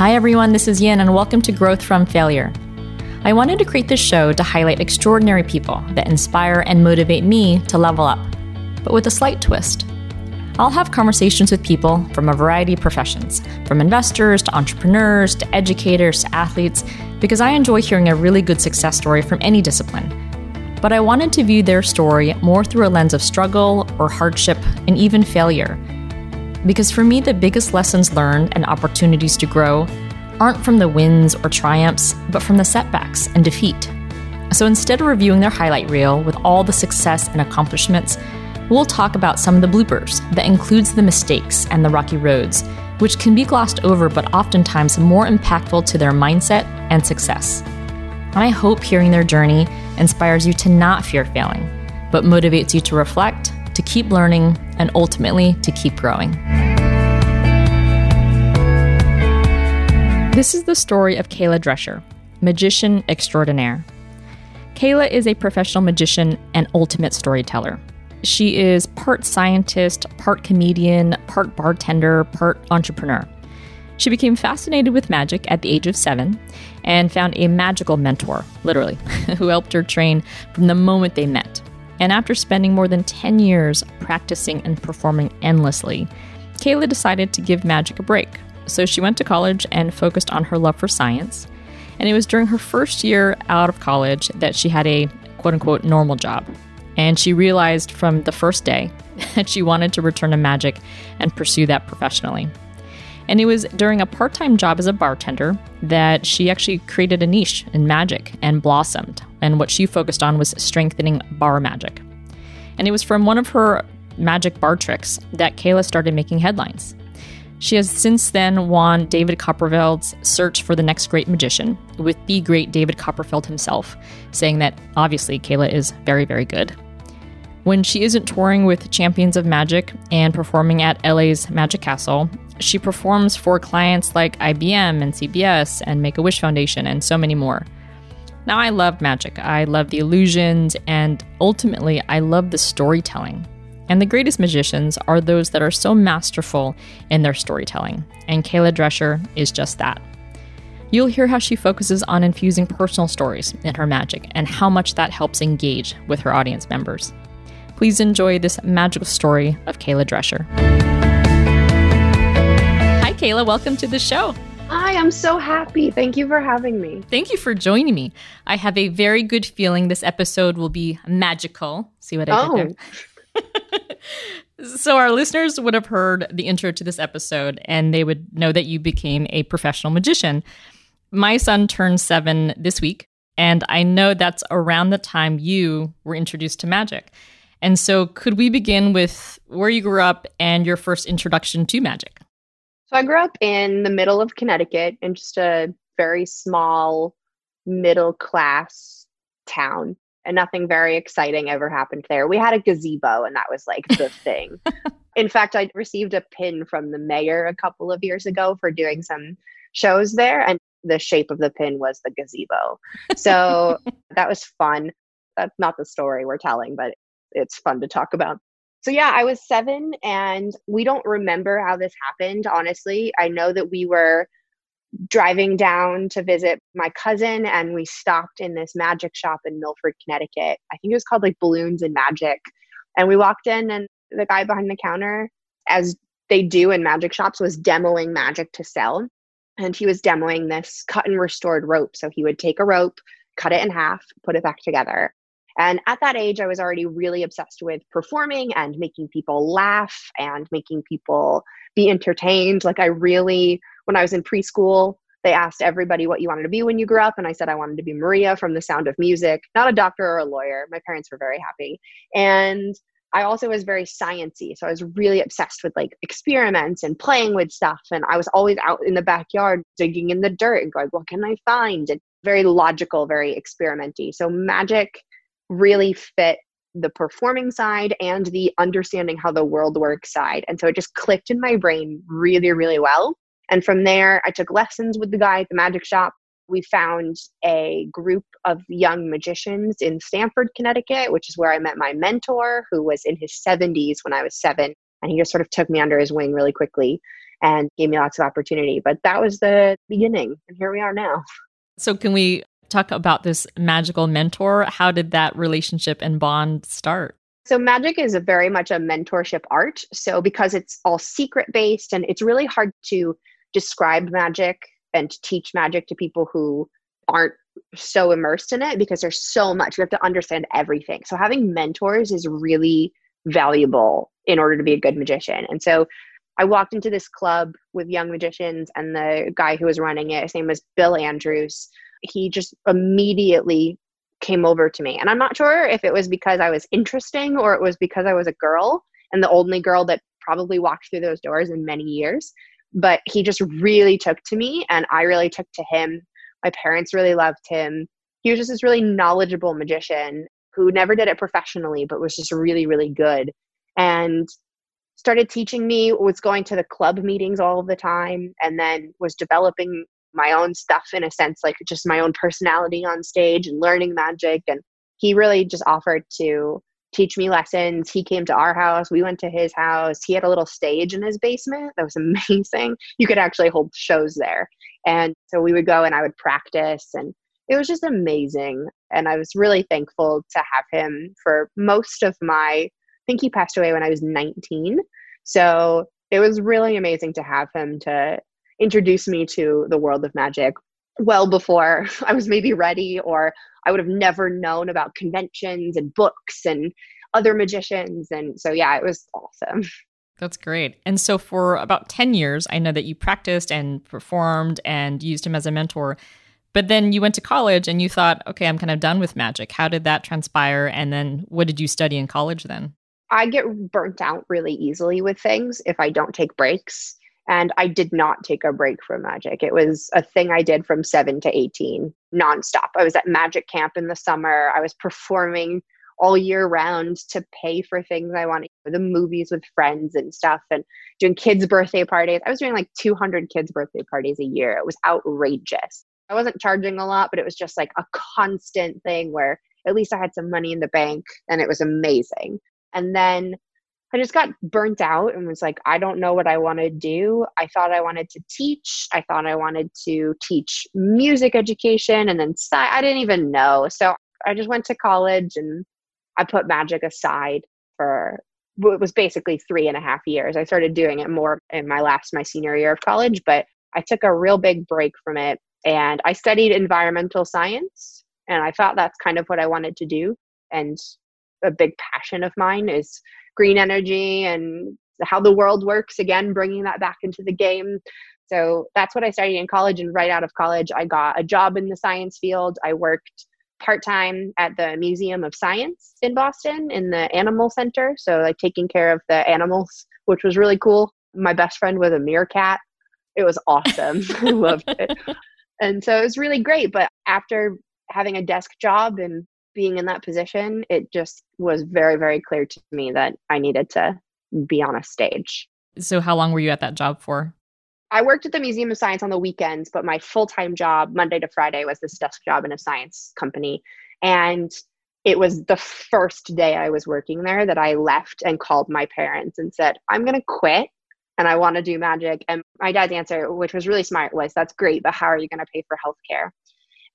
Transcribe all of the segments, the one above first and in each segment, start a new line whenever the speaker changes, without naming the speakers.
Hi, everyone, this is Yin, and welcome to Growth from Failure. I wanted to create this show to highlight extraordinary people that inspire and motivate me to level up, but with a slight twist. I'll have conversations with people from a variety of professions, from investors to entrepreneurs to educators to athletes, because I enjoy hearing a really good success story from any discipline. But I wanted to view their story more through a lens of struggle or hardship and even failure because for me, the biggest lessons learned and opportunities to grow aren't from the wins or triumphs, but from the setbacks and defeat. So instead of reviewing their highlight reel with all the success and accomplishments, we'll talk about some of the bloopers that includes the mistakes and the rocky roads, which can be glossed over but oftentimes more impactful to their mindset and success. I hope hearing their journey inspires you to not fear failing, but motivates you to reflect to keep learning, and ultimately to keep growing. This is the story of Kayla Drescher, magician extraordinaire. Kayla is a professional magician and ultimate storyteller. She is part scientist, part comedian, part bartender, part entrepreneur. She became fascinated with magic at the age of seven and found a magical mentor, literally, who helped her train from the moment they met. And after spending more than 10 years practicing and performing endlessly, Kayla decided to give magic a break. So she went to college and focused on her love for science. And it was during her first year out of college that she had a quote unquote normal job. And she realized from the first day that she wanted to return to magic and pursue that professionally. And it was during a part time job as a bartender that she actually created a niche in magic and blossomed. And what she focused on was strengthening bar magic. And it was from one of her magic bar tricks that Kayla started making headlines. She has since then won David Copperfield's search for the next great magician, with the great David Copperfield himself saying that obviously Kayla is very, very good. When she isn't touring with Champions of Magic and performing at LA's Magic Castle, she performs for clients like IBM and CBS and Make a Wish Foundation and so many more. Now, I love magic. I love the illusions, and ultimately, I love the storytelling. And the greatest magicians are those that are so masterful in their storytelling. And Kayla Drescher is just that. You'll hear how she focuses on infusing personal stories in her magic and how much that helps engage with her audience members. Please enjoy this magical story of Kayla Drescher. Hi, Kayla. Welcome to the show.
Hi, I'm so happy. Thank you for having me.
Thank you for joining me. I have a very good feeling this episode will be magical. See what I did oh. there? so, our listeners would have heard the intro to this episode and they would know that you became a professional magician. My son turned seven this week, and I know that's around the time you were introduced to magic. And so, could we begin with where you grew up and your first introduction to magic?
So I grew up in the middle of Connecticut in just a very small middle class town and nothing very exciting ever happened there. We had a gazebo and that was like the thing. in fact, I received a pin from the mayor a couple of years ago for doing some shows there and the shape of the pin was the gazebo. So that was fun. That's not the story we're telling, but it's fun to talk about. So yeah, I was seven and we don't remember how this happened, honestly. I know that we were driving down to visit my cousin and we stopped in this magic shop in Milford, Connecticut. I think it was called like Balloons and Magic. And we walked in and the guy behind the counter, as they do in magic shops, was demoing magic to sell. And he was demoing this cut and restored rope. So he would take a rope, cut it in half, put it back together. And at that age, I was already really obsessed with performing and making people laugh and making people be entertained. Like, I really, when I was in preschool, they asked everybody what you wanted to be when you grew up. And I said I wanted to be Maria from The Sound of Music, not a doctor or a lawyer. My parents were very happy. And I also was very sciency, so I was really obsessed with like experiments and playing with stuff. And I was always out in the backyard digging in the dirt and going, "What can I find?" And very logical, very experimenty. So magic really fit the performing side and the understanding how the world works side. And so it just clicked in my brain really, really well. And from there, I took lessons with the guy at the magic shop. We found a group of young magicians in Stamford, Connecticut, which is where I met my mentor, who was in his 70s when I was seven. And he just sort of took me under his wing really quickly and gave me lots of opportunity. But that was the beginning. And here we are now.
So, can we talk about this magical mentor? How did that relationship and bond start?
So, magic is very much a mentorship art. So, because it's all secret based and it's really hard to describe magic and teach magic to people who aren't so immersed in it because there's so much. You have to understand everything. So, having mentors is really valuable in order to be a good magician. And so, I walked into this club with young magicians, and the guy who was running it, his name was Bill Andrews. He just immediately came over to me. And I'm not sure if it was because I was interesting or it was because I was a girl and the only girl that probably walked through those doors in many years. But he just really took to me, and I really took to him. My parents really loved him. He was just this really knowledgeable magician who never did it professionally, but was just really, really good. And started teaching me, was going to the club meetings all the time, and then was developing my own stuff in a sense, like just my own personality on stage and learning magic. And he really just offered to teach me lessons. He came to our house. We went to his house. He had a little stage in his basement that was amazing. You could actually hold shows there. And so we would go and I would practice and it was just amazing. And I was really thankful to have him for most of my I think he passed away when I was 19. So it was really amazing to have him to introduce me to the world of magic well before I was maybe ready, or I would have never known about conventions and books and other magicians. And so, yeah, it was awesome.
That's great. And so, for about 10 years, I know that you practiced and performed and used him as a mentor. But then you went to college and you thought, okay, I'm kind of done with magic. How did that transpire? And then what did you study in college then?
I get burnt out really easily with things if I don't take breaks. And I did not take a break from magic. It was a thing I did from seven to 18 nonstop. I was at magic camp in the summer. I was performing all year round to pay for things I wanted, the movies with friends and stuff, and doing kids' birthday parties. I was doing like 200 kids' birthday parties a year. It was outrageous. I wasn't charging a lot, but it was just like a constant thing where at least I had some money in the bank and it was amazing. And then I just got burnt out and was like, I don't know what I want to do. I thought I wanted to teach. I thought I wanted to teach music education and then sci- I didn't even know. So I just went to college and I put magic aside for it was basically three and a half years. I started doing it more in my last, my senior year of college, but I took a real big break from it and I studied environmental science. And I thought that's kind of what I wanted to do. And a big passion of mine is green energy and how the world works again bringing that back into the game. So that's what i studied in college and right out of college i got a job in the science field. I worked part-time at the museum of science in boston in the animal center so like taking care of the animals which was really cool. My best friend was a meerkat. It was awesome. I loved it. And so it was really great but after having a desk job and being in that position, it just was very, very clear to me that I needed to be on a stage.
So, how long were you at that job for?
I worked at the Museum of Science on the weekends, but my full time job, Monday to Friday, was this desk job in a science company. And it was the first day I was working there that I left and called my parents and said, I'm going to quit and I want to do magic. And my dad's answer, which was really smart, was, That's great, but how are you going to pay for healthcare?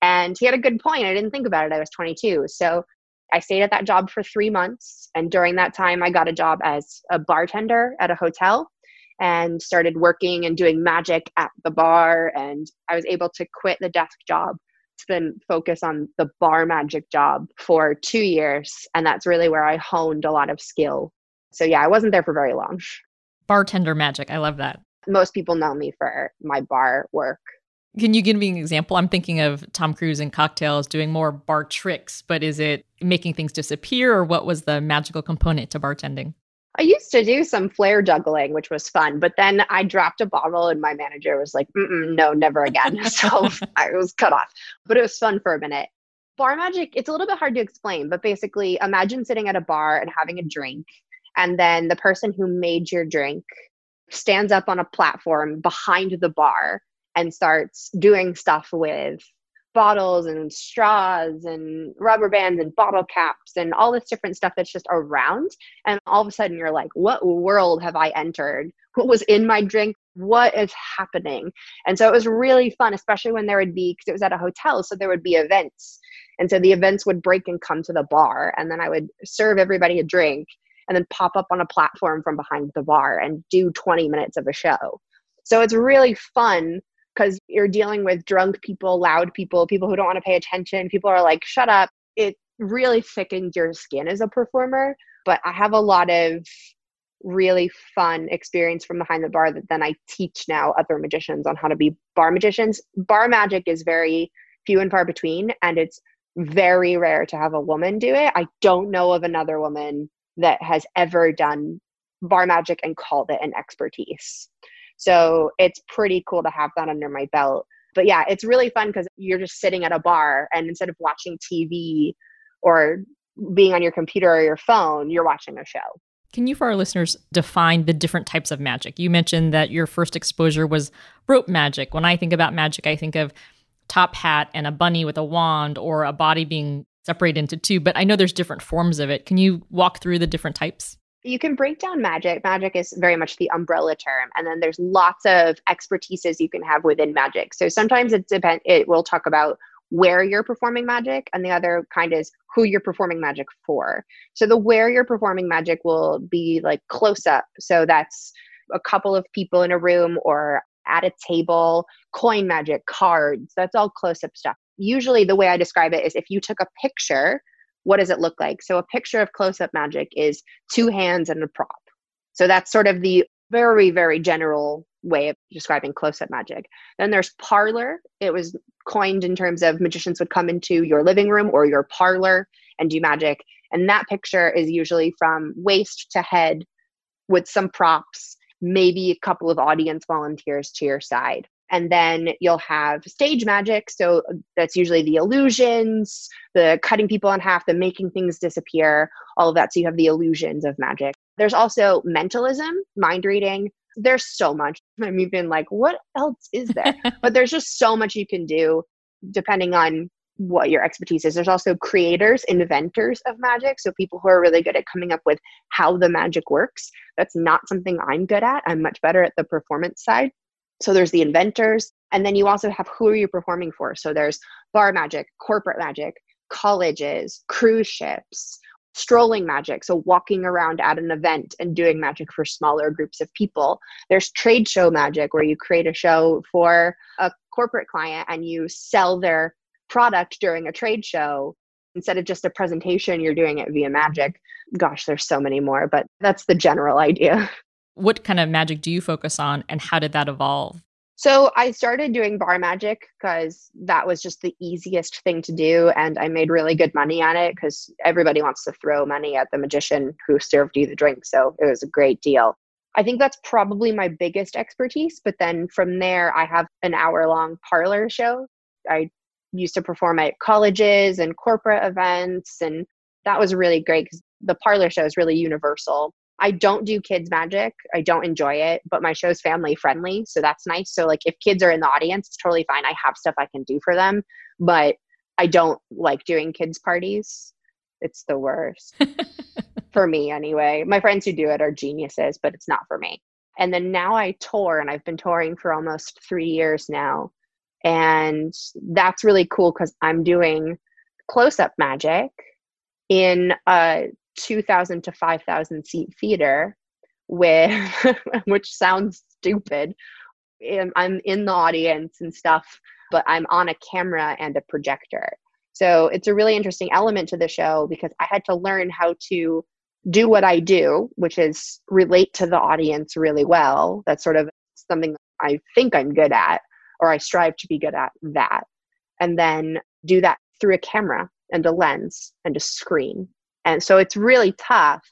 And he had a good point. I didn't think about it. I was 22. So I stayed at that job for three months. And during that time, I got a job as a bartender at a hotel and started working and doing magic at the bar. And I was able to quit the desk job to then focus on the bar magic job for two years. And that's really where I honed a lot of skill. So, yeah, I wasn't there for very long.
Bartender magic. I love that.
Most people know me for my bar work.
Can you give me an example? I'm thinking of Tom Cruise in Cocktails doing more bar tricks, but is it making things disappear or what was the magical component to bartending?
I used to do some flare juggling, which was fun, but then I dropped a bottle and my manager was like, no, never again. so I was cut off, but it was fun for a minute. Bar magic, it's a little bit hard to explain, but basically imagine sitting at a bar and having a drink, and then the person who made your drink stands up on a platform behind the bar and starts doing stuff with bottles and straws and rubber bands and bottle caps and all this different stuff that's just around. And all of a sudden you're like, what world have I entered? What was in my drink? What is happening? And so it was really fun, especially when there would be, because it was at a hotel, so there would be events. And so the events would break and come to the bar. And then I would serve everybody a drink and then pop up on a platform from behind the bar and do 20 minutes of a show. So it's really fun because you're dealing with drunk people, loud people, people who don't want to pay attention. People are like, shut up. It really thickens your skin as a performer. But I have a lot of really fun experience from behind the bar that then I teach now other magicians on how to be bar magicians. Bar magic is very few and far between, and it's very rare to have a woman do it. I don't know of another woman that has ever done bar magic and called it an expertise. So it's pretty cool to have that under my belt. But yeah, it's really fun because you're just sitting at a bar and instead of watching TV or being on your computer or your phone, you're watching a show.
Can you, for our listeners, define the different types of magic? You mentioned that your first exposure was rope magic. When I think about magic, I think of top hat and a bunny with a wand or a body being separated into two, but I know there's different forms of it. Can you walk through the different types?
You can break down magic. Magic is very much the umbrella term, and then there's lots of expertises you can have within magic. So sometimes it depend. It will talk about where you're performing magic, and the other kind is who you're performing magic for. So the where you're performing magic will be like close up. So that's a couple of people in a room or at a table, coin magic, cards. That's all close up stuff. Usually, the way I describe it is if you took a picture what does it look like? So a picture of close up magic is two hands and a prop. So that's sort of the very, very general way of describing close up magic. Then there's parlor. It was coined in terms of magicians would come into your living room or your parlor and do magic. And that picture is usually from waist to head with some props, maybe a couple of audience volunteers to your side and then you'll have stage magic. So uh, that's usually the illusions the cutting people in half the making things disappear all of that. So you have the illusions of magic. There's also mentalism mind reading. There's so much. I'm even like what else is there? But there's just so much you can do depending on what your expertise is. There's also creators inventors of magic. So people who are really good at coming up with how the magic works. That's not something i'm good at. I'm much better at the performance side so there's the inventors, and then you also have who are you performing for? So there's bar magic, corporate magic, colleges, cruise ships, strolling magic, so walking around at an event and doing magic for smaller groups of people. There's trade show magic, where you create a show for a corporate client and you sell their product during a trade show. Instead of just a presentation, you're doing it via magic. Gosh, there's so many more, but that's the general idea.
what kind of magic do you focus on and how did that evolve?
So I started doing bar magic because that was just the easiest thing to do. And I made really good money on it because everybody wants to throw money at the magician who served you the drink. So it was a great deal. I think that's probably my biggest expertise. But then from there, I have an hour long parlor show. I used to perform at colleges and corporate events. And that was really great because the parlor show is really universal. I don't do kids magic. I don't enjoy it, but my show's family friendly, so that's nice. So like if kids are in the audience, it's totally fine. I have stuff I can do for them, but I don't like doing kids parties. It's the worst. for me anyway. My friends who do it are geniuses, but it's not for me. And then now I tour and I've been touring for almost 3 years now. And that's really cool cuz I'm doing close-up magic in a 2000 to 5000 seat theater with which sounds stupid. I'm in the audience and stuff but i'm on a camera and a projector. So it's a really interesting element to the show because i had to learn how to do what i do which is relate to the audience really well. That's sort of something i think i'm good at or i strive to be good at that. And then do that through a camera and a lens and a screen and so it's really tough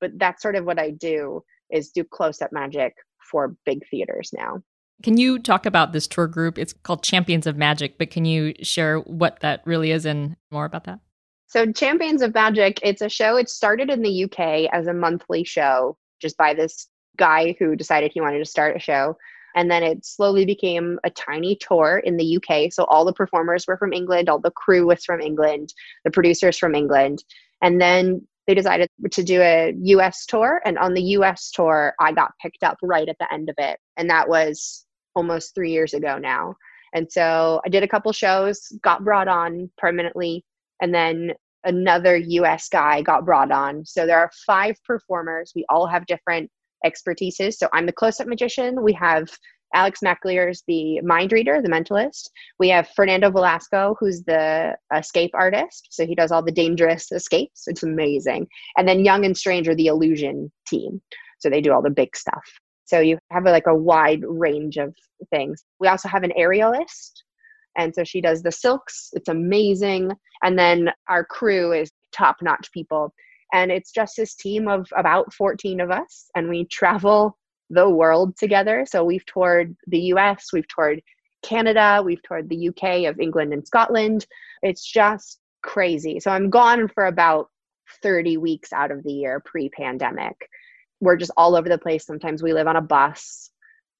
but that's sort of what i do is do close-up magic for big theaters now
can you talk about this tour group it's called champions of magic but can you share what that really is and more about that
so champions of magic it's a show it started in the uk as a monthly show just by this guy who decided he wanted to start a show And then it slowly became a tiny tour in the UK. So all the performers were from England, all the crew was from England, the producers from England. And then they decided to do a US tour. And on the US tour, I got picked up right at the end of it. And that was almost three years ago now. And so I did a couple shows, got brought on permanently, and then another US guy got brought on. So there are five performers. We all have different expertises. So I'm the close up magician. We have Alex McAleer is the mind reader, the mentalist. We have Fernando Velasco, who's the escape artist. So he does all the dangerous escapes. It's amazing. And then Young and Strange are the illusion team. So they do all the big stuff. So you have like a wide range of things. We also have an aerialist. And so she does the silks. It's amazing. And then our crew is top notch people. And it's just this team of about 14 of us. And we travel the world together. So we've toured the US, we've toured Canada, we've toured the UK of England and Scotland. It's just crazy. So I'm gone for about 30 weeks out of the year pre pandemic we're just all over the place. Sometimes we live on a bus.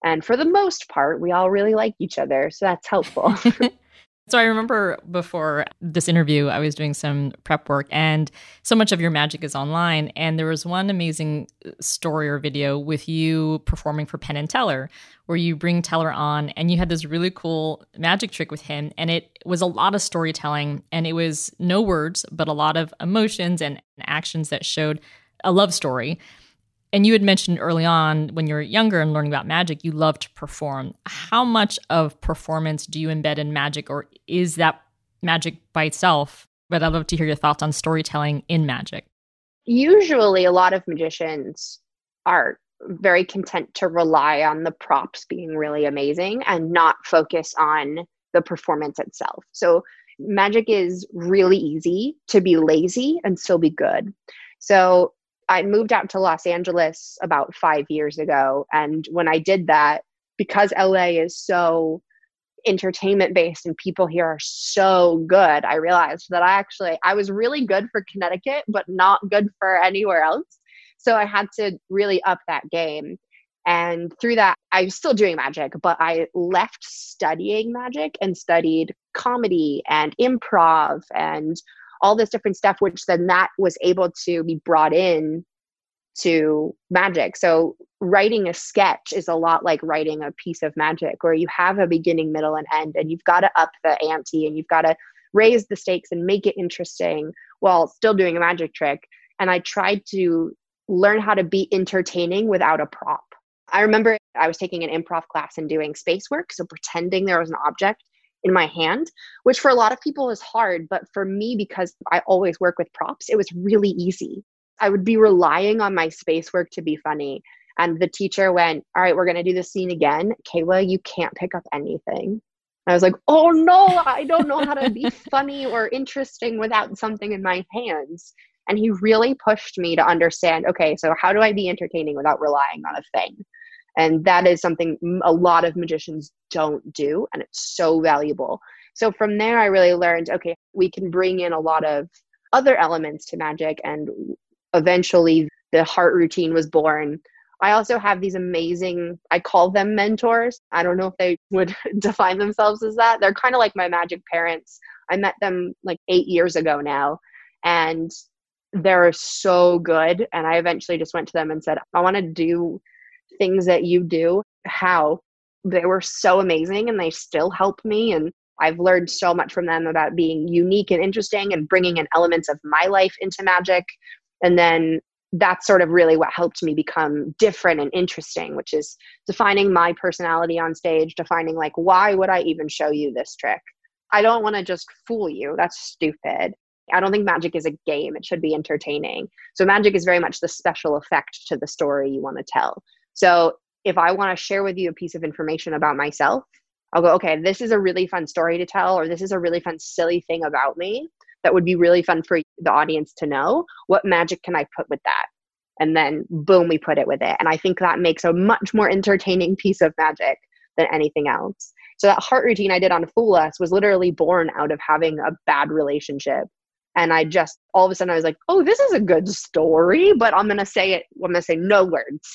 And for the most part, we all really like each other. So that's helpful.
so I remember before this interview, I was doing some prep work, and so much of your magic is online. And there was one amazing uh, story or video with you performing for Penn and Teller, where you bring Teller on, and you had this really cool magic trick with him. And it was a lot of storytelling, and it was no words, but a lot of emotions and actions that showed a love story. And you had mentioned early on when you're younger and learning about magic, you love to perform. How much of performance do you embed in magic, or is that magic by itself? But I'd love to hear your thoughts on storytelling in magic.
Usually, a lot of magicians are very content to rely on the props being really amazing and not focus on the performance itself. So, magic is really easy to be lazy and still be good. So, I moved out to Los Angeles about five years ago. And when I did that, because LA is so entertainment based and people here are so good, I realized that I actually I was really good for Connecticut, but not good for anywhere else. So I had to really up that game. And through that, I was still doing magic, but I left studying magic and studied comedy and improv and all this different stuff, which then that was able to be brought in to magic. So writing a sketch is a lot like writing a piece of magic where you have a beginning, middle, and end, and you've got to up the ante and you've got to raise the stakes and make it interesting while still doing a magic trick. And I tried to learn how to be entertaining without a prop. I remember I was taking an improv class and doing space work, so pretending there was an object in my hand, which for a lot of people is hard. But for me, because I always work with props, it was really easy. I would be relying on my space work to be funny. And the teacher went, All right, we're going to do the scene again. Kayla, you can't pick up anything. I was like, Oh no, I don't know how to be funny or interesting without something in my hands. And he really pushed me to understand okay, so how do I be entertaining without relying on a thing? And that is something a lot of magicians don't do. And it's so valuable. So from there, I really learned okay, we can bring in a lot of other elements to magic. And eventually, the heart routine was born. I also have these amazing, I call them mentors. I don't know if they would define themselves as that. They're kind of like my magic parents. I met them like eight years ago now. And they're so good. And I eventually just went to them and said, I want to do things that you do, how they were so amazing and they still help me. And I've learned so much from them about being unique and interesting and bringing in elements of my life into magic. And then that's sort of really what helped me become different and interesting, which is defining my personality on stage, defining like, why would I even show you this trick? I don't want to just fool you. That's stupid. I don't think magic is a game. It should be entertaining. So magic is very much the special effect to the story you want to tell. So if I want to share with you a piece of information about myself, I'll go, okay, this is a really fun story to tell, or this is a really fun, silly thing about me that would be really fun for the audience to know. What magic can I put with that? And then, boom, we put it with it. And I think that makes a much more entertaining piece of magic than anything else. So, that heart routine I did on Fool Us was literally born out of having a bad relationship. And I just, all of a sudden, I was like, oh, this is a good story, but I'm going to say it, I'm going to say no words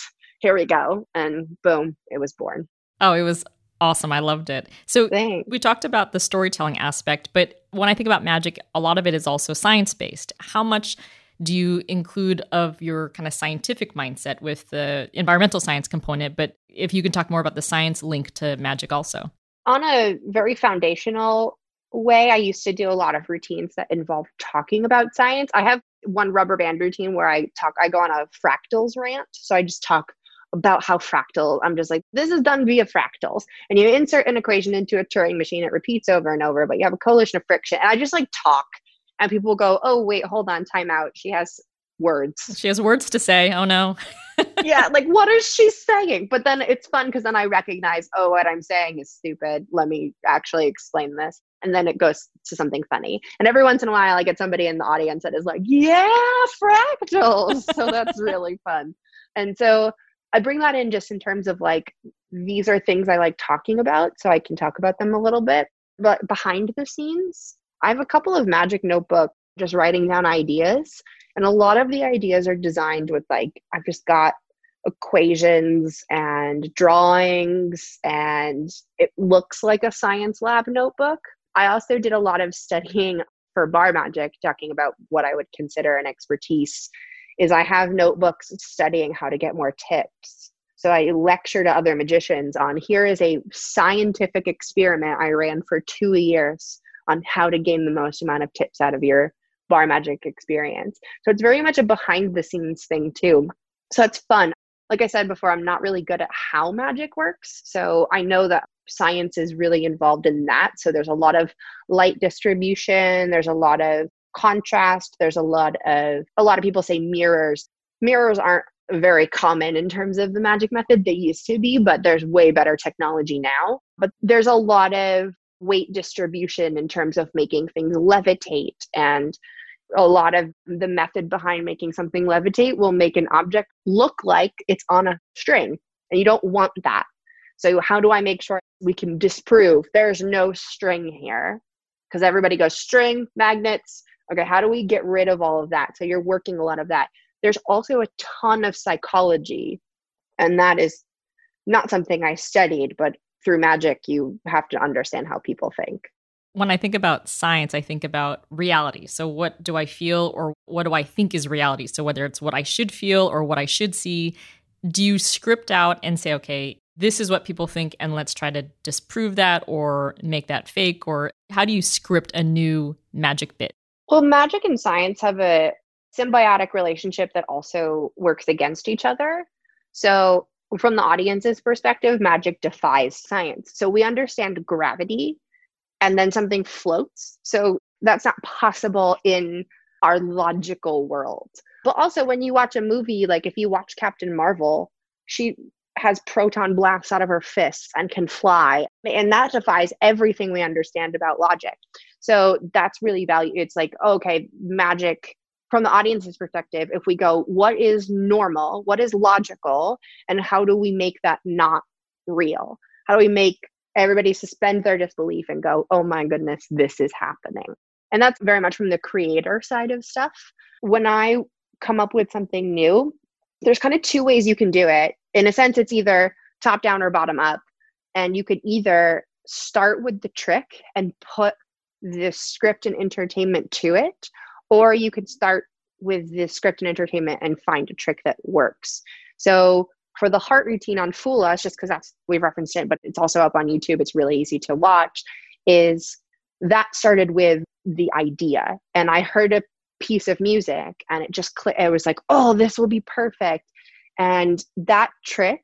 here we go. And boom, it was born.
Oh, it was awesome. I loved it. So
Thanks.
we talked about the storytelling aspect, but when I think about magic, a lot of it is also science based. How much do you include of your kind of scientific mindset with the environmental science component? But if you can talk more about the science link to magic also.
On a very foundational way, I used to do a lot of routines that involve talking about science. I have one rubber band routine where I talk, I go on a fractals rant. So I just talk about how fractal, I'm just like, this is done via fractals. And you insert an equation into a Turing machine, it repeats over and over, but you have a coalition of friction. And I just like talk. And people go, oh, wait, hold on, time out. She has words.
She has words to say. Oh, no.
yeah, like what is she saying? But then it's fun because then I recognize, oh, what I'm saying is stupid. Let me actually explain this. And then it goes to something funny. And every once in a while, I get somebody in the audience that is like, yeah, fractals. so that's really fun. And so I bring that in just in terms of like, these are things I like talking about. So I can talk about them a little bit. But behind the scenes, I have a couple of magic notebooks just writing down ideas. And a lot of the ideas are designed with like, I've just got equations and drawings, and it looks like a science lab notebook. I also did a lot of studying for bar magic, talking about what I would consider an expertise. Is I have notebooks studying how to get more tips. So I lecture to other magicians on here is a scientific experiment I ran for two years on how to gain the most amount of tips out of your bar magic experience. So it's very much a behind the scenes thing too. So it's fun. Like I said before, I'm not really good at how magic works. So I know that science is really involved in that. So there's a lot of light distribution, there's a lot of contrast, there's a lot of a lot of people say mirrors. Mirrors aren't very common in terms of the magic method. They used to be, but there's way better technology now. But there's a lot of weight distribution in terms of making things levitate and a lot of the method behind making something levitate will make an object look like it's on a string and you don't want that so how do i make sure we can disprove there's no string here because everybody goes string magnets okay how do we get rid of all of that so you're working a lot of that there's also a ton of psychology and that is not something i studied but through magic, you have to understand how people think.
When I think about science, I think about reality. So, what do I feel or what do I think is reality? So, whether it's what I should feel or what I should see, do you script out and say, okay, this is what people think, and let's try to disprove that or make that fake? Or how do you script a new magic bit?
Well, magic and science have a symbiotic relationship that also works against each other. So, from the audience's perspective, magic defies science. So we understand gravity and then something floats. So that's not possible in our logical world. But also, when you watch a movie, like if you watch Captain Marvel, she has proton blasts out of her fists and can fly. And that defies everything we understand about logic. So that's really value. It's like, okay, magic from the audience's perspective, if we go, what is normal? What is logical? And how do we make that not real? How do we make everybody suspend their disbelief and go, oh my goodness, this is happening? And that's very much from the creator side of stuff. When I come up with something new, there's kind of two ways you can do it. In a sense, it's either top down or bottom up. And you could either start with the trick and put the script and entertainment to it, or you could start with the script and entertainment and find a trick that works. So for the heart routine on Fool Us, just because that's we've referenced it, but it's also up on YouTube. It's really easy to watch. Is that started with the idea, and I heard a piece of music, and it just clicked. It was like, oh, this will be perfect. And that trick,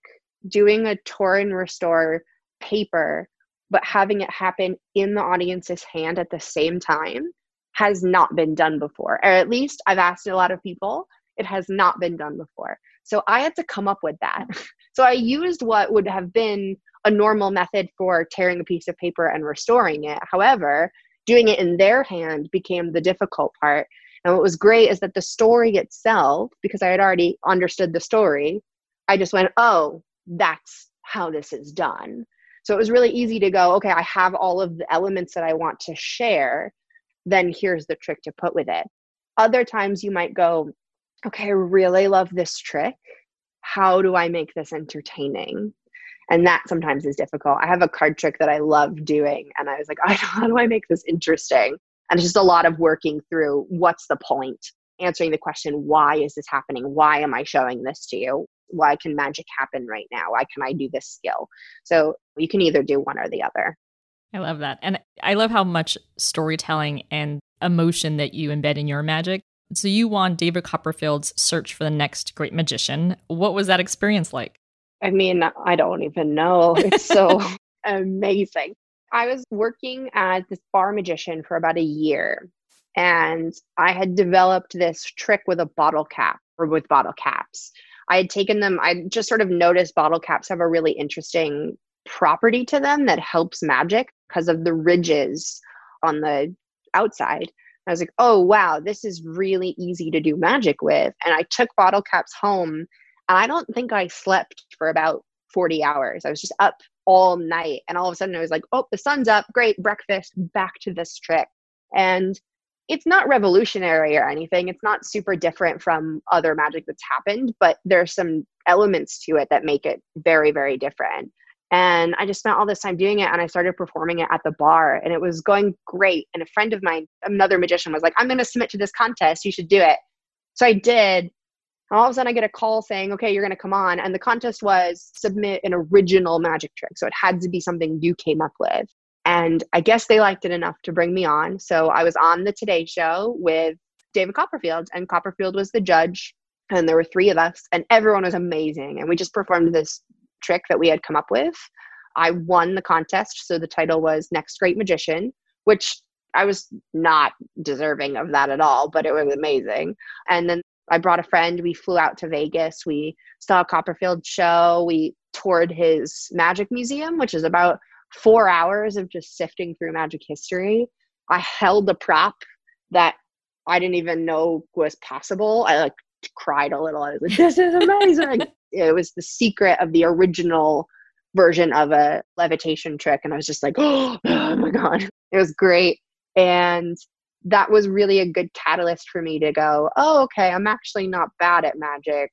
doing a tore and restore paper, but having it happen in the audience's hand at the same time has not been done before, or at least I've asked a lot of people, it has not been done before. So I had to come up with that. So I used what would have been a normal method for tearing a piece of paper and restoring it. However, doing it in their hand became the difficult part. And what was great is that the story itself, because I had already understood the story, I just went, oh, that's how this is done. So it was really easy to go, okay, I have all of the elements that I want to share then here's the trick to put with it. Other times you might go, okay, I really love this trick. How do I make this entertaining? And that sometimes is difficult. I have a card trick that I love doing, and I was like, how do I make this interesting? And it's just a lot of working through what's the point, answering the question, why is this happening? Why am I showing this to you? Why can magic happen right now? Why can I do this skill? So you can either do one or the other.
I love that. And I love how much storytelling and emotion that you embed in your magic. So you won David Copperfield's Search for the Next Great Magician. What was that experience like?
I mean, I don't even know. It's so amazing. I was working as this bar magician for about a year, and I had developed this trick with a bottle cap or with bottle caps. I had taken them, I just sort of noticed bottle caps have a really interesting property to them that helps magic because of the ridges on the outside. I was like, oh, wow, this is really easy to do magic with. And I took bottle caps home, and I don't think I slept for about 40 hours. I was just up all night. And all of a sudden, I was like, oh, the sun's up. Great, breakfast, back to this trick. And it's not revolutionary or anything. It's not super different from other magic that's happened, but there's some elements to it that make it very, very different. And I just spent all this time doing it and I started performing it at the bar and it was going great. And a friend of mine, another magician, was like, I'm going to submit to this contest. You should do it. So I did. All of a sudden, I get a call saying, okay, you're going to come on. And the contest was submit an original magic trick. So it had to be something you came up with. And I guess they liked it enough to bring me on. So I was on the Today Show with David Copperfield, and Copperfield was the judge. And there were three of us, and everyone was amazing. And we just performed this trick that we had come up with. I won the contest, so the title was Next Great Magician, which I was not deserving of that at all, but it was amazing. And then I brought a friend. We flew out to Vegas. We saw a Copperfield show. We toured his magic museum, which is about four hours of just sifting through magic history. I held a prop that I didn't even know was possible. I like cried a little. I was like, this is amazing. it was the secret of the original version of a levitation trick and i was just like oh, oh my god it was great and that was really a good catalyst for me to go oh okay i'm actually not bad at magic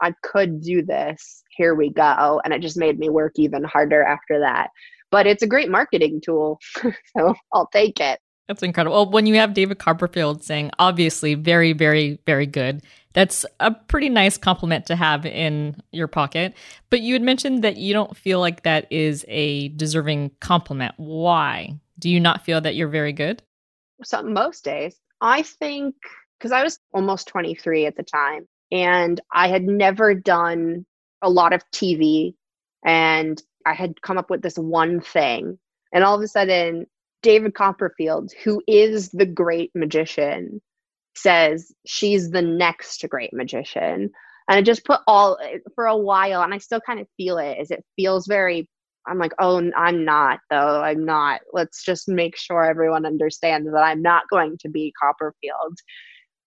i could do this here we go and it just made me work even harder after that but it's a great marketing tool so i'll take it
that's incredible. Well, when you have David Copperfield saying, obviously, very, very, very good, that's a pretty nice compliment to have in your pocket. But you had mentioned that you don't feel like that is a deserving compliment. Why? Do you not feel that you're very good?
So, most days. I think because I was almost 23 at the time and I had never done a lot of TV and I had come up with this one thing. And all of a sudden, David Copperfield, who is the great magician, says she's the next great magician. And I just put all eh, for a while, and I still kind of feel it. Is it feels very I'm like, oh, I'm not, though. I'm not. Let's just make sure everyone understands that I'm not going to be Copperfield.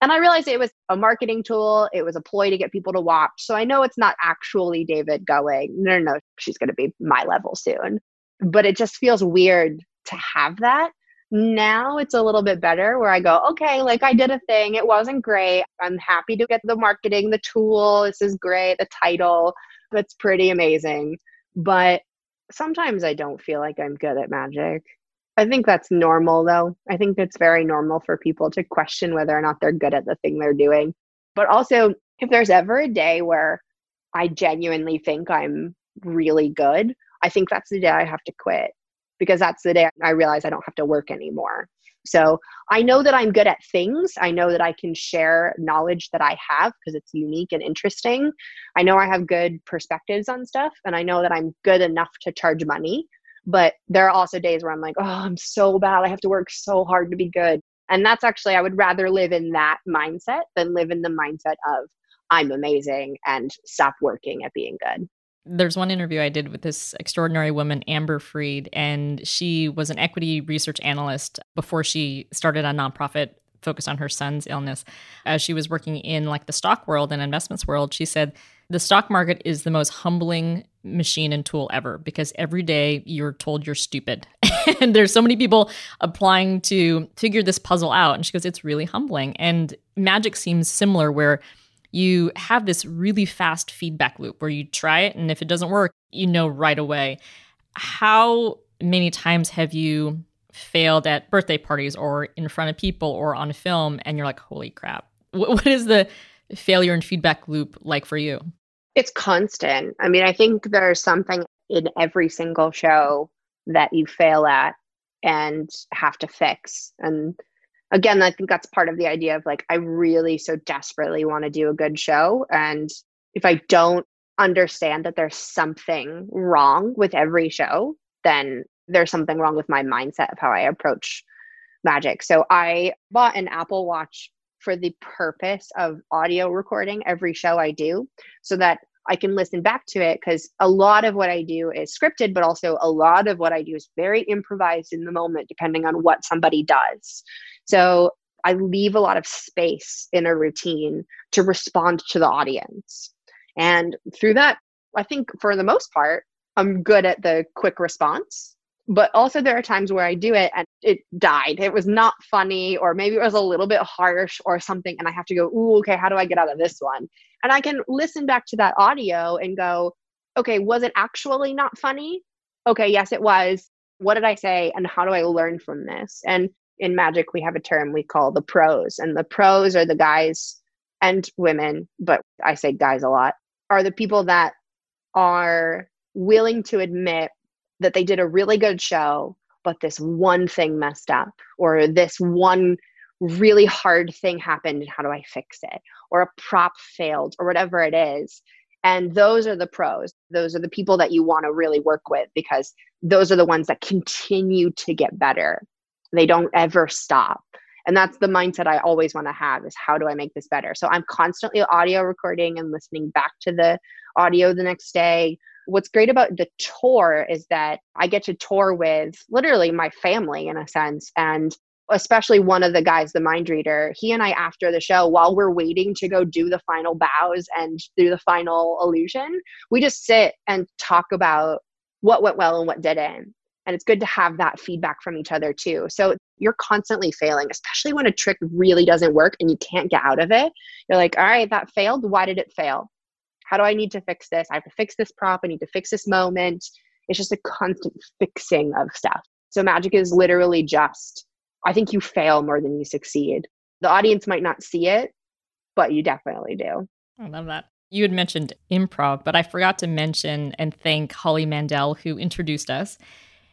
And I realized it was a marketing tool, it was a ploy to get people to watch. So I know it's not actually David going, no, no, no she's going to be my level soon. But it just feels weird to have that. Now it's a little bit better where I go, okay, like I did a thing. It wasn't great. I'm happy to get the marketing, the tool. This is great. The title, that's pretty amazing. But sometimes I don't feel like I'm good at magic. I think that's normal though. I think it's very normal for people to question whether or not they're good at the thing they're doing. But also, if there's ever a day where I genuinely think I'm really good, I think that's the day I have to quit because that's the day I realize I don't have to work anymore. So I know that I'm good at things. I know that I can share knowledge that I have because it's unique and interesting. I know I have good perspectives on stuff and I know that I'm good enough to charge money. But there are also days where I'm like, oh, I'm so bad. I have to work so hard to be good. And that's actually, I would rather live in that mindset than live in the mindset of, I'm amazing and stop working at being good.
There's one interview I did with this extraordinary woman, Amber Freed, and she was an equity research analyst before she started a nonprofit focused on her son's illness. As she was working in like the stock world and investments world, she said the stock market is the most humbling machine and tool ever because every day you're told you're stupid. and there's so many people applying to figure this puzzle out. And she goes, it's really humbling. And magic seems similar where you have this really fast feedback loop where you try it, and if it doesn't work, you know right away. How many times have you failed at birthday parties or in front of people or on film, and you're like, holy crap? what is the failure and feedback loop like for you?
It's constant. I mean, I think there's something in every single show that you fail at and have to fix. And again, I think that's part of the idea of like, I really so desperately want to do a good show. And if I don't understand that there's something wrong with every show, then there's something wrong with my mindset of how I approach magic. So I bought an Apple Watch for the purpose of audio recording every show I do so that I can listen back to it because a lot of what I do is scripted, but also a lot of what I do is very improvised in the moment, depending on what somebody does. So I leave a lot of space in a routine to respond to the audience. And through that, I think for the most part, I'm good at the quick response but also there are times where I do it and it died. It was not funny, or maybe it was a little bit harsh or something, and I have to go, ooh, okay, how do I get out of this one? And I can listen back to that audio and go, okay, was it actually not funny? Okay, yes, it was. What did I say? And how do I learn from this? And in magic, we have a term we call the pros, and the pros are the guys and women, but I say guys a lot, are the people that are willing to admit that they did a really good show, but this one thing messed up, or this one really hard thing happened, and how do I fix it? Or a prop failed, or whatever it is. And those are the pros. Those are the people that you want to really work with because those are the ones that continue to get better. They don't ever stop. And that's the mindset I always want to have is how do I make this better? So I'm constantly audio recording and listening back to the audio the next day, what's great about the tour is that I get to tour with literally my family in a sense. And especially one of the guys, the mind reader, he and I, after the show, while we're waiting to go do the final bows and do the final illusion, we just sit and talk about what went well and what didn't. And it's good to have that feedback from each other too. So you're constantly failing, especially when a trick really doesn't work and you can't get out of it. You're like, all right, that failed. Why did it fail? How do I need to fix this? I have to fix this prop. I need to fix this moment. It's just a constant fixing of stuff. So magic is literally just, I think you fail more than you succeed. The audience might not see it, but you definitely do.
I love that. You had mentioned improv, but I forgot to mention and thank Holly Mandel, who introduced us.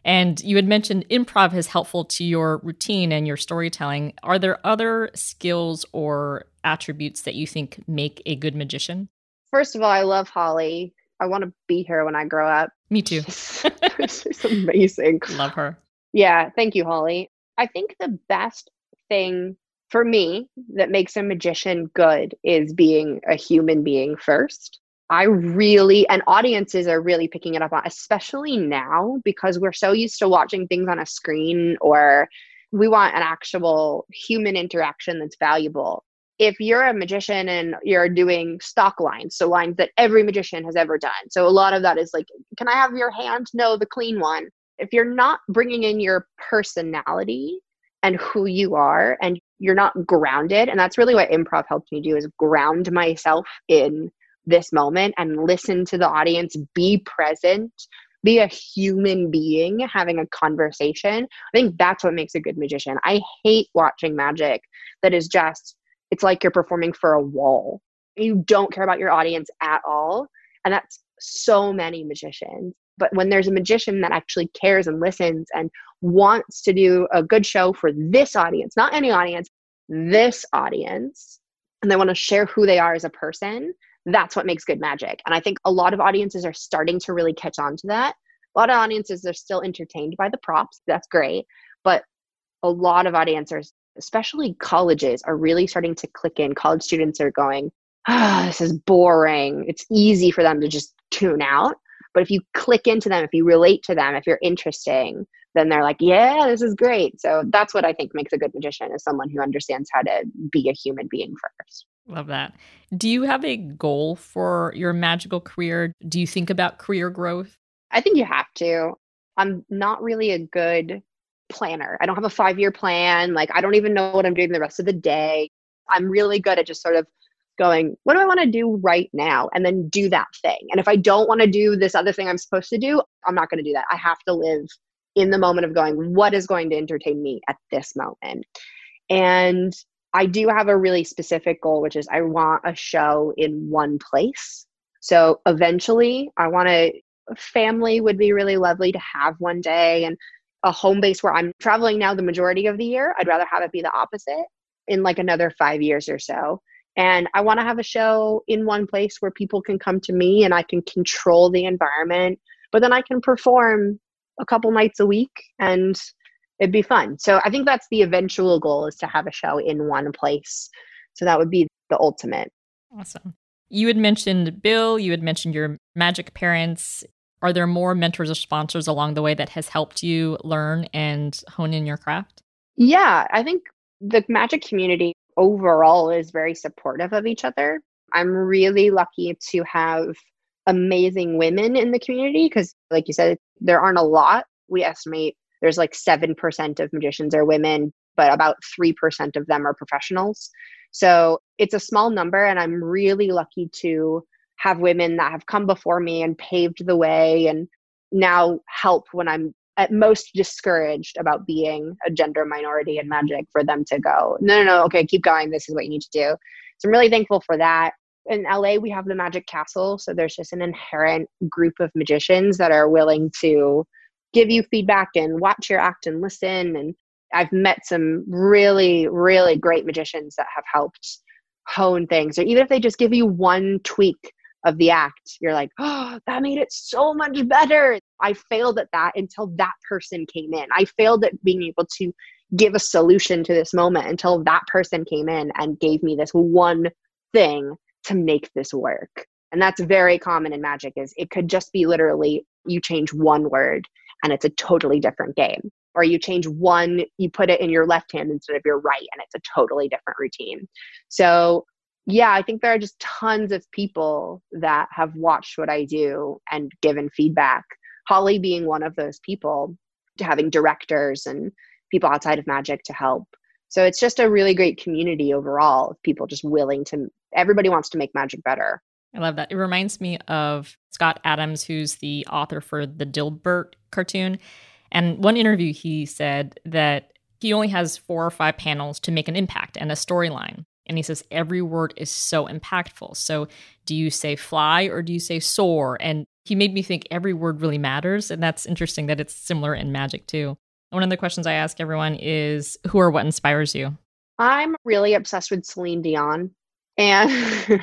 And you had mentioned improv is helpful to your routine and your storytelling. Are there other skills or attributes that you think make a good magician?
First of all, I love Holly. I want to be here when I grow up.
Me too.
She's amazing.
Love her.
Yeah, thank you, Holly. I think the best thing for me that makes a magician good is being a human being first. I really, and audiences are really picking it up on, especially now because we're so used to watching things on a screen or we want an actual human interaction that's valuable if you're a magician and you're doing stock lines, so lines that every magician has ever done, so a lot of that is like, can I have your hand? No, the clean one. If you're not bringing in your personality and who you are, and you're not grounded, and that's really what improv helped me do is ground myself in this moment and listen to the audience, be present, be a human being having a conversation. I think that's what makes a good magician. I hate watching magic that is just it's like you're performing for a wall. You don't care about your audience at all. And that's so many magicians. But when there's a magician that actually cares and listens and wants to do a good show for this audience, not any audience, this audience, and they want to share who they are as a person, that's what makes good magic. And I think a lot of audiences are starting to really catch on to that. A lot of audiences are still entertained by the props. That's great. But a lot of audiences especially colleges, are really starting to click in. College students are going, ah, oh, this is boring. It's easy for them to just tune out. But if you click into them, if you relate to them, if you're interesting, then they're like, yeah, this is great. So that's what I think makes a good magician is someone who understands how to be a human being first.
Love that. Do you have a goal for your magical career? Do you think about career growth?
I think you have to. I'm not really a good planner. I don't have a five year plan. Like, I don't even know what I'm doing the rest of the day. I'm really good at just sort of going, what do I want to do right now? And then do that thing. And if I don't want to do this other thing I'm supposed to do, I'm not going to do that. I have to live in the moment of going, what is going to entertain me at this moment? And I do have a really specific goal, which is I want a show in one place. So eventually, I want a family would be really lovely to have one day and a home base where I'm traveling now the majority of the year. I'd rather have it be the opposite in like another five years or so. And I want to have a show in one place where people can come to me and I can control the environment, but then I can perform a couple nights a week and it'd be fun. So I think that's the eventual goal is to have a show in one place. So that would be the ultimate.
Awesome. You had mentioned Bill, you had mentioned your magic parents. Are there more mentors or sponsors along the way that has helped you learn and hone in your craft?
Yeah, I think the magic community overall is very supportive of each other. I'm really lucky to have amazing women in the community because, like you said, there aren't a lot. We estimate there's like 7% of magicians are women, but about 3% of them are professionals. So it's a small number, and I'm really lucky to have women that have come before me and paved the way and now help when I'm at most discouraged about being a gender minority in magic for them to go, no, no, no, okay, keep going. This is what you need to do. So I'm really thankful for that. In LA, we have the Magic Castle. So there's just an inherent group of magicians that are willing to give you feedback and watch your act and listen. And I've met some really, really great magicians that have helped hone things, or even if they just give you one tweak of the act, you're like, oh, that made it so much better. I failed at that until that person came in. I failed at being able to give a solution to this moment until that person came in and gave me this one thing to make this work. And that's very common in magic is it could just be literally you change one word and it's a totally different game. Or you change one, you put it in your left hand instead of your right, and it's a totally different routine. So yeah, I think there are just tons of people that have watched what I do and given feedback. Holly being one of those people, to having directors and people outside of magic to help. So it's just a really great community overall of people just willing to, everybody wants to make magic better.
I love that. It reminds me of Scott Adams, who's the author for the Dilbert cartoon. And one interview, he said that he only has four or five panels to make an impact and a storyline. And he says every word is so impactful. So do you say fly or do you say soar? And he made me think every word really matters. And that's interesting that it's similar in magic too. One of the questions I ask everyone is who or what inspires you?
I'm really obsessed with Celine Dion. And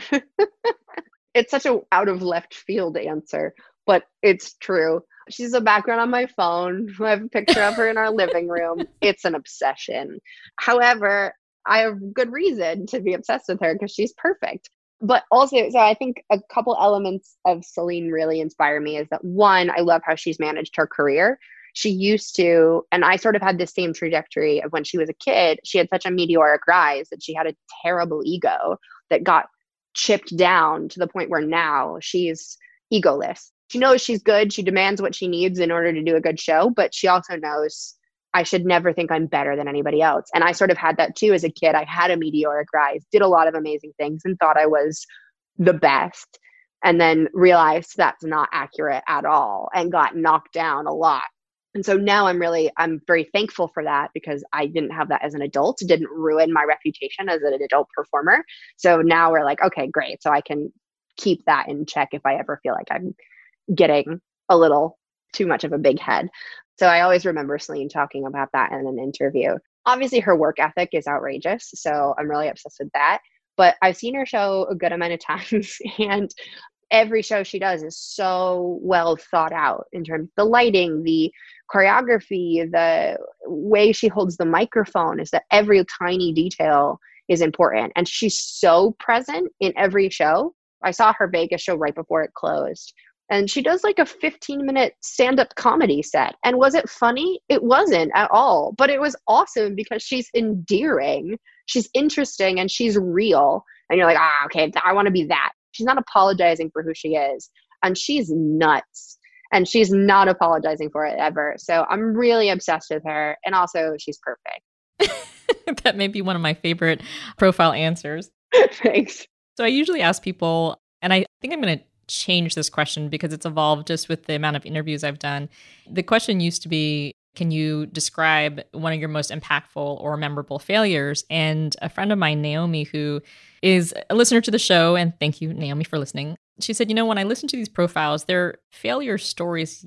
it's such a out of left field answer, but it's true. She's a background on my phone. I have a picture of her in our living room. It's an obsession. However, I have good reason to be obsessed with her because she's perfect. But also, so I think a couple elements of Celine really inspire me is that one, I love how she's managed her career. She used to, and I sort of had the same trajectory of when she was a kid. She had such a meteoric rise that she had a terrible ego that got chipped down to the point where now she's egoless. She knows she's good. She demands what she needs in order to do a good show, but she also knows I should never think I'm better than anybody else. And I sort of had that too as a kid. I had a meteoric rise, did a lot of amazing things, and thought I was the best. And then realized that's not accurate at all and got knocked down a lot. And so now I'm really, I'm very thankful for that because I didn't have that as an adult. Didn't ruin my reputation as an adult performer. So now we're like, okay, great. So I can keep that in check if I ever feel like I'm getting a little too much of a big head. So I always remember Celine talking about that in an interview. Obviously, her work ethic is outrageous. So I'm really obsessed with that. But I've seen her show a good amount of times. And every show she does is so well thought out in terms of the lighting, the choreography, the way she holds the microphone is that every tiny detail is important. And she's so present in every show. I saw her Vegas show right before it closed and she does like a 15 minute stand up comedy set. And was it funny? It wasn't at all, but it was awesome because she's endearing, she's interesting, and she's real. And you're like, ah, okay, I want to be that. She's not apologizing for who she is, and she's nuts. And she's not apologizing for it ever. So I'm really obsessed with her. And also, she's perfect.
that may be one of my favorite profile answers.
Thanks.
So I usually ask people, and I think I'm going to change this question because it's evolved just with the amount of interviews I've done. The question used to be Can you describe one of your most impactful or memorable failures? And a friend of mine, Naomi, who is a listener to the show, and thank you, Naomi, for listening. She said, You know, when I listen to these profiles, they're failure stories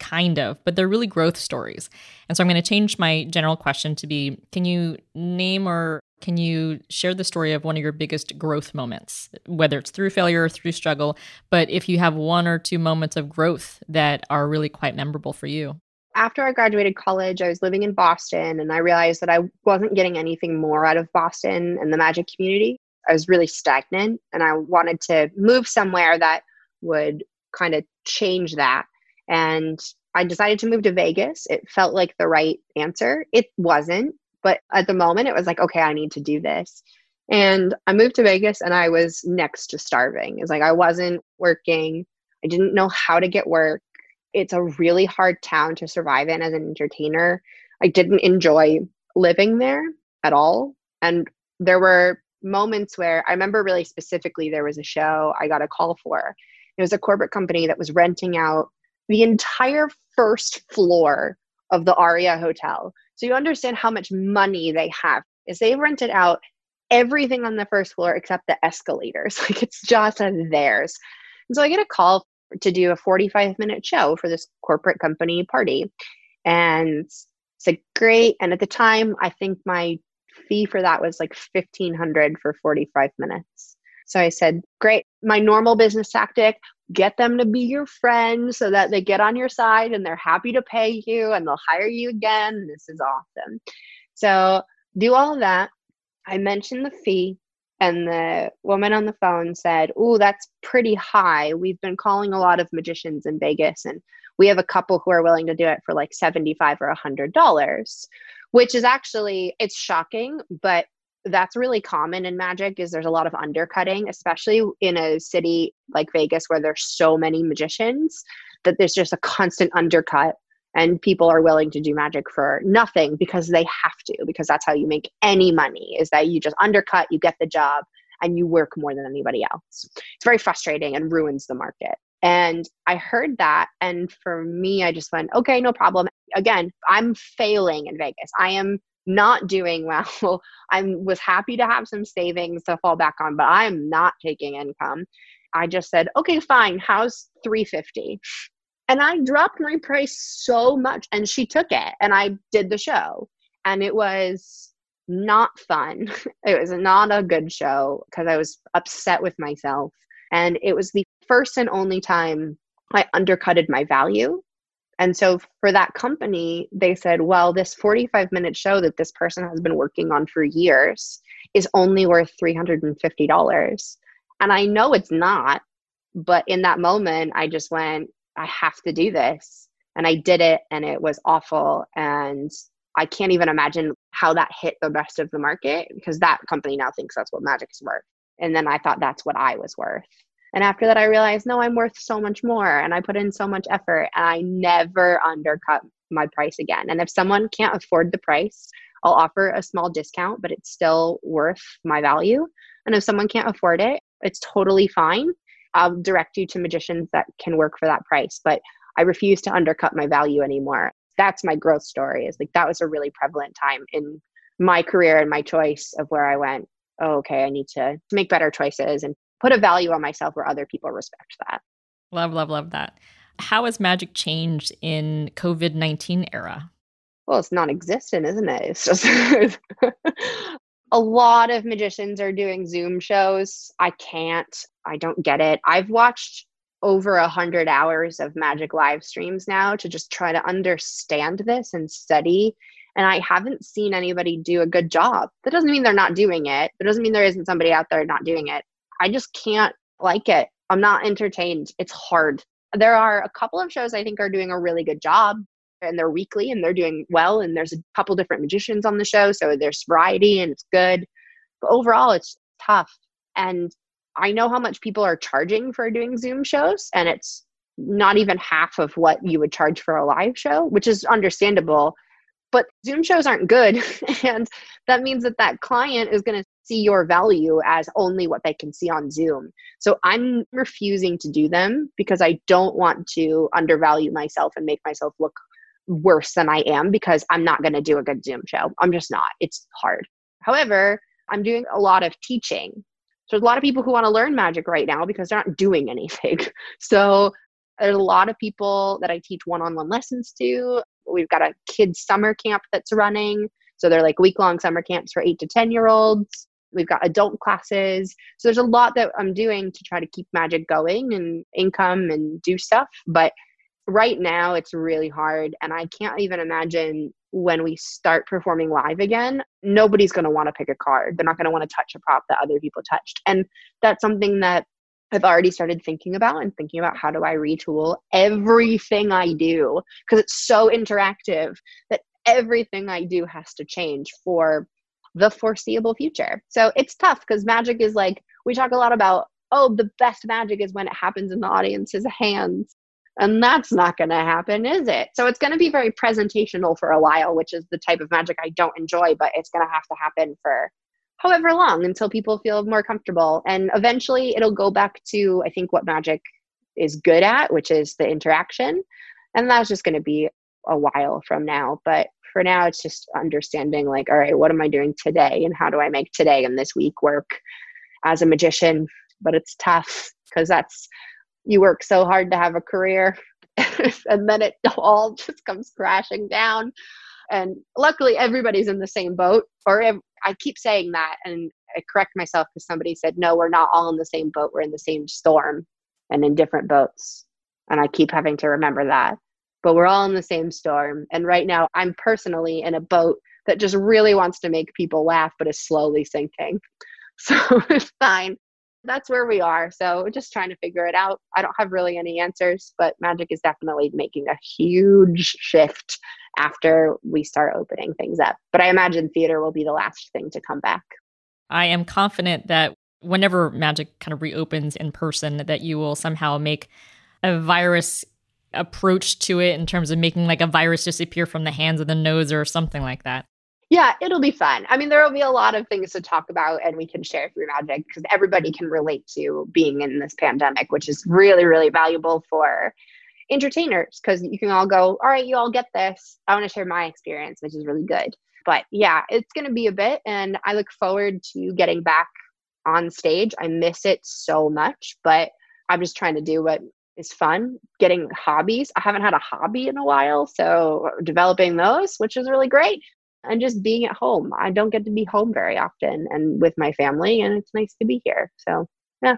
kind of, but they're really growth stories. And so I'm going to change my general question to be Can you name or can you share the story of one of your biggest growth moments, whether it's through failure or through struggle? But if you have one or two moments of growth that are really quite memorable for you.
After I graduated college, I was living in Boston and I realized that I wasn't getting anything more out of Boston and the magic community. I was really stagnant and I wanted to move somewhere that would kind of change that. And I decided to move to Vegas. It felt like the right answer. It wasn't, but at the moment it was like, okay, I need to do this. And I moved to Vegas and I was next to starving. It's like I wasn't working. I didn't know how to get work. It's a really hard town to survive in as an entertainer. I didn't enjoy living there at all. And there were moments where I remember really specifically there was a show I got a call for. It was a corporate company that was renting out the entire first floor of the Aria Hotel. So you understand how much money they have. Is they rented out everything on the first floor except the escalators. Like it's just theirs. And so I get a call to do a 45 minute show for this corporate company party. And it's like great. And at the time, I think my fee for that was like 1500 for 45 minutes. So I said, great. My normal business tactic, get them to be your friend so that they get on your side and they're happy to pay you and they'll hire you again. This is awesome. So do all that. I mentioned the fee and the woman on the phone said, Oh, that's pretty high. We've been calling a lot of magicians in Vegas and we have a couple who are willing to do it for like 75 or $100 which is actually it's shocking but that's really common in magic is there's a lot of undercutting especially in a city like vegas where there's so many magicians that there's just a constant undercut and people are willing to do magic for nothing because they have to because that's how you make any money is that you just undercut you get the job and you work more than anybody else it's very frustrating and ruins the market and I heard that. And for me, I just went, okay, no problem. Again, I'm failing in Vegas. I am not doing well. I was happy to have some savings to fall back on, but I'm not taking income. I just said, okay, fine. How's 350? And I dropped my price so much and she took it and I did the show. And it was not fun. It was not a good show because I was upset with myself. And it was the first and only time I undercutted my value. And so for that company, they said, well, this 45 minute show that this person has been working on for years is only worth $350. And I know it's not, but in that moment, I just went, I have to do this. And I did it, and it was awful. And I can't even imagine how that hit the rest of the market because that company now thinks that's what magic is worth. And then I thought that's what I was worth. And after that, I realized, no, I'm worth so much more. And I put in so much effort and I never undercut my price again. And if someone can't afford the price, I'll offer a small discount, but it's still worth my value. And if someone can't afford it, it's totally fine. I'll direct you to magicians that can work for that price. But I refuse to undercut my value anymore. That's my growth story. Is like that was a really prevalent time in my career and my choice of where I went, oh, okay, I need to make better choices and put a value on myself where other people respect that.
Love, love, love that. How has magic changed in COVID 19 era?
Well, it's non existent, isn't it? It's just a lot of magicians are doing Zoom shows. I can't, I don't get it. I've watched over a hundred hours of magic live streams now to just try to understand this and study and I haven't seen anybody do a good job. That doesn't mean they're not doing it. That doesn't mean there isn't somebody out there not doing it. I just can't like it. I'm not entertained. It's hard. There are a couple of shows I think are doing a really good job and they're weekly and they're doing well and there's a couple different magicians on the show so there's variety and it's good. But overall it's tough and I know how much people are charging for doing Zoom shows and it's not even half of what you would charge for a live show, which is understandable but Zoom shows aren't good and that means that that client is going to see your value as only what they can see on Zoom. So I'm refusing to do them because I don't want to undervalue myself and make myself look worse than I am because I'm not going to do a good Zoom show. I'm just not. It's hard. However, I'm doing a lot of teaching. So there's a lot of people who want to learn magic right now because they're not doing anything. So there's a lot of people that I teach one-on-one lessons to. We've got a kids summer camp that's running. So they're like week-long summer camps for 8 to 10 year olds. We've got adult classes. So there's a lot that I'm doing to try to keep magic going and income and do stuff, but right now it's really hard and I can't even imagine when we start performing live again, nobody's going to want to pick a card. They're not going to want to touch a prop that other people touched. And that's something that I've already started thinking about and thinking about how do I retool everything I do because it's so interactive that everything I do has to change for the foreseeable future. So it's tough because magic is like, we talk a lot about, oh, the best magic is when it happens in the audience's hands. And that's not going to happen, is it? So it's going to be very presentational for a while, which is the type of magic I don't enjoy, but it's going to have to happen for however long until people feel more comfortable. And eventually it'll go back to, I think, what magic is good at, which is the interaction. And that's just going to be a while from now. But for now, it's just understanding, like, all right, what am I doing today? And how do I make today and this week work as a magician? But it's tough because that's you work so hard to have a career and then it all just comes crashing down and luckily everybody's in the same boat or i keep saying that and i correct myself because somebody said no we're not all in the same boat we're in the same storm and in different boats and i keep having to remember that but we're all in the same storm and right now i'm personally in a boat that just really wants to make people laugh but is slowly sinking so it's fine that's where we are. So just trying to figure it out. I don't have really any answers, but magic is definitely making a huge shift after we start opening things up. But I imagine theater will be the last thing to come back.
I am confident that whenever magic kind of reopens in person, that you will somehow make a virus approach to it in terms of making like a virus disappear from the hands of the nose or something like that
yeah, it'll be fun. I mean, there will be a lot of things to talk about and we can share through magic because everybody can relate to being in this pandemic, which is really, really valuable for entertainers because you can all go, all right, you all get this. I want to share my experience, which is really good. But yeah, it's going to be a bit. And I look forward to getting back on stage. I miss it so much, but I'm just trying to do what is fun. Getting hobbies. I haven't had a hobby in a while. So developing those, which is really great and just being at home. I don't get to be home very often and with my family, and it's nice to be here. So, yeah,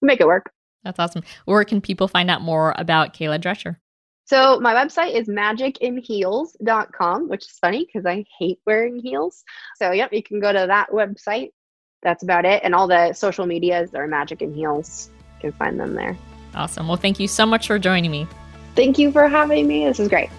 make it work.
That's awesome. Where can people find out more about Kayla Drescher?
So, my website is magicinheels.com, which is funny because I hate wearing heels. So, yep, you can go to that website. That's about it. And all the social medias are Magic in Heels. You can find them there.
Awesome. Well, thank you so much for joining me.
Thank you for having me. This is great.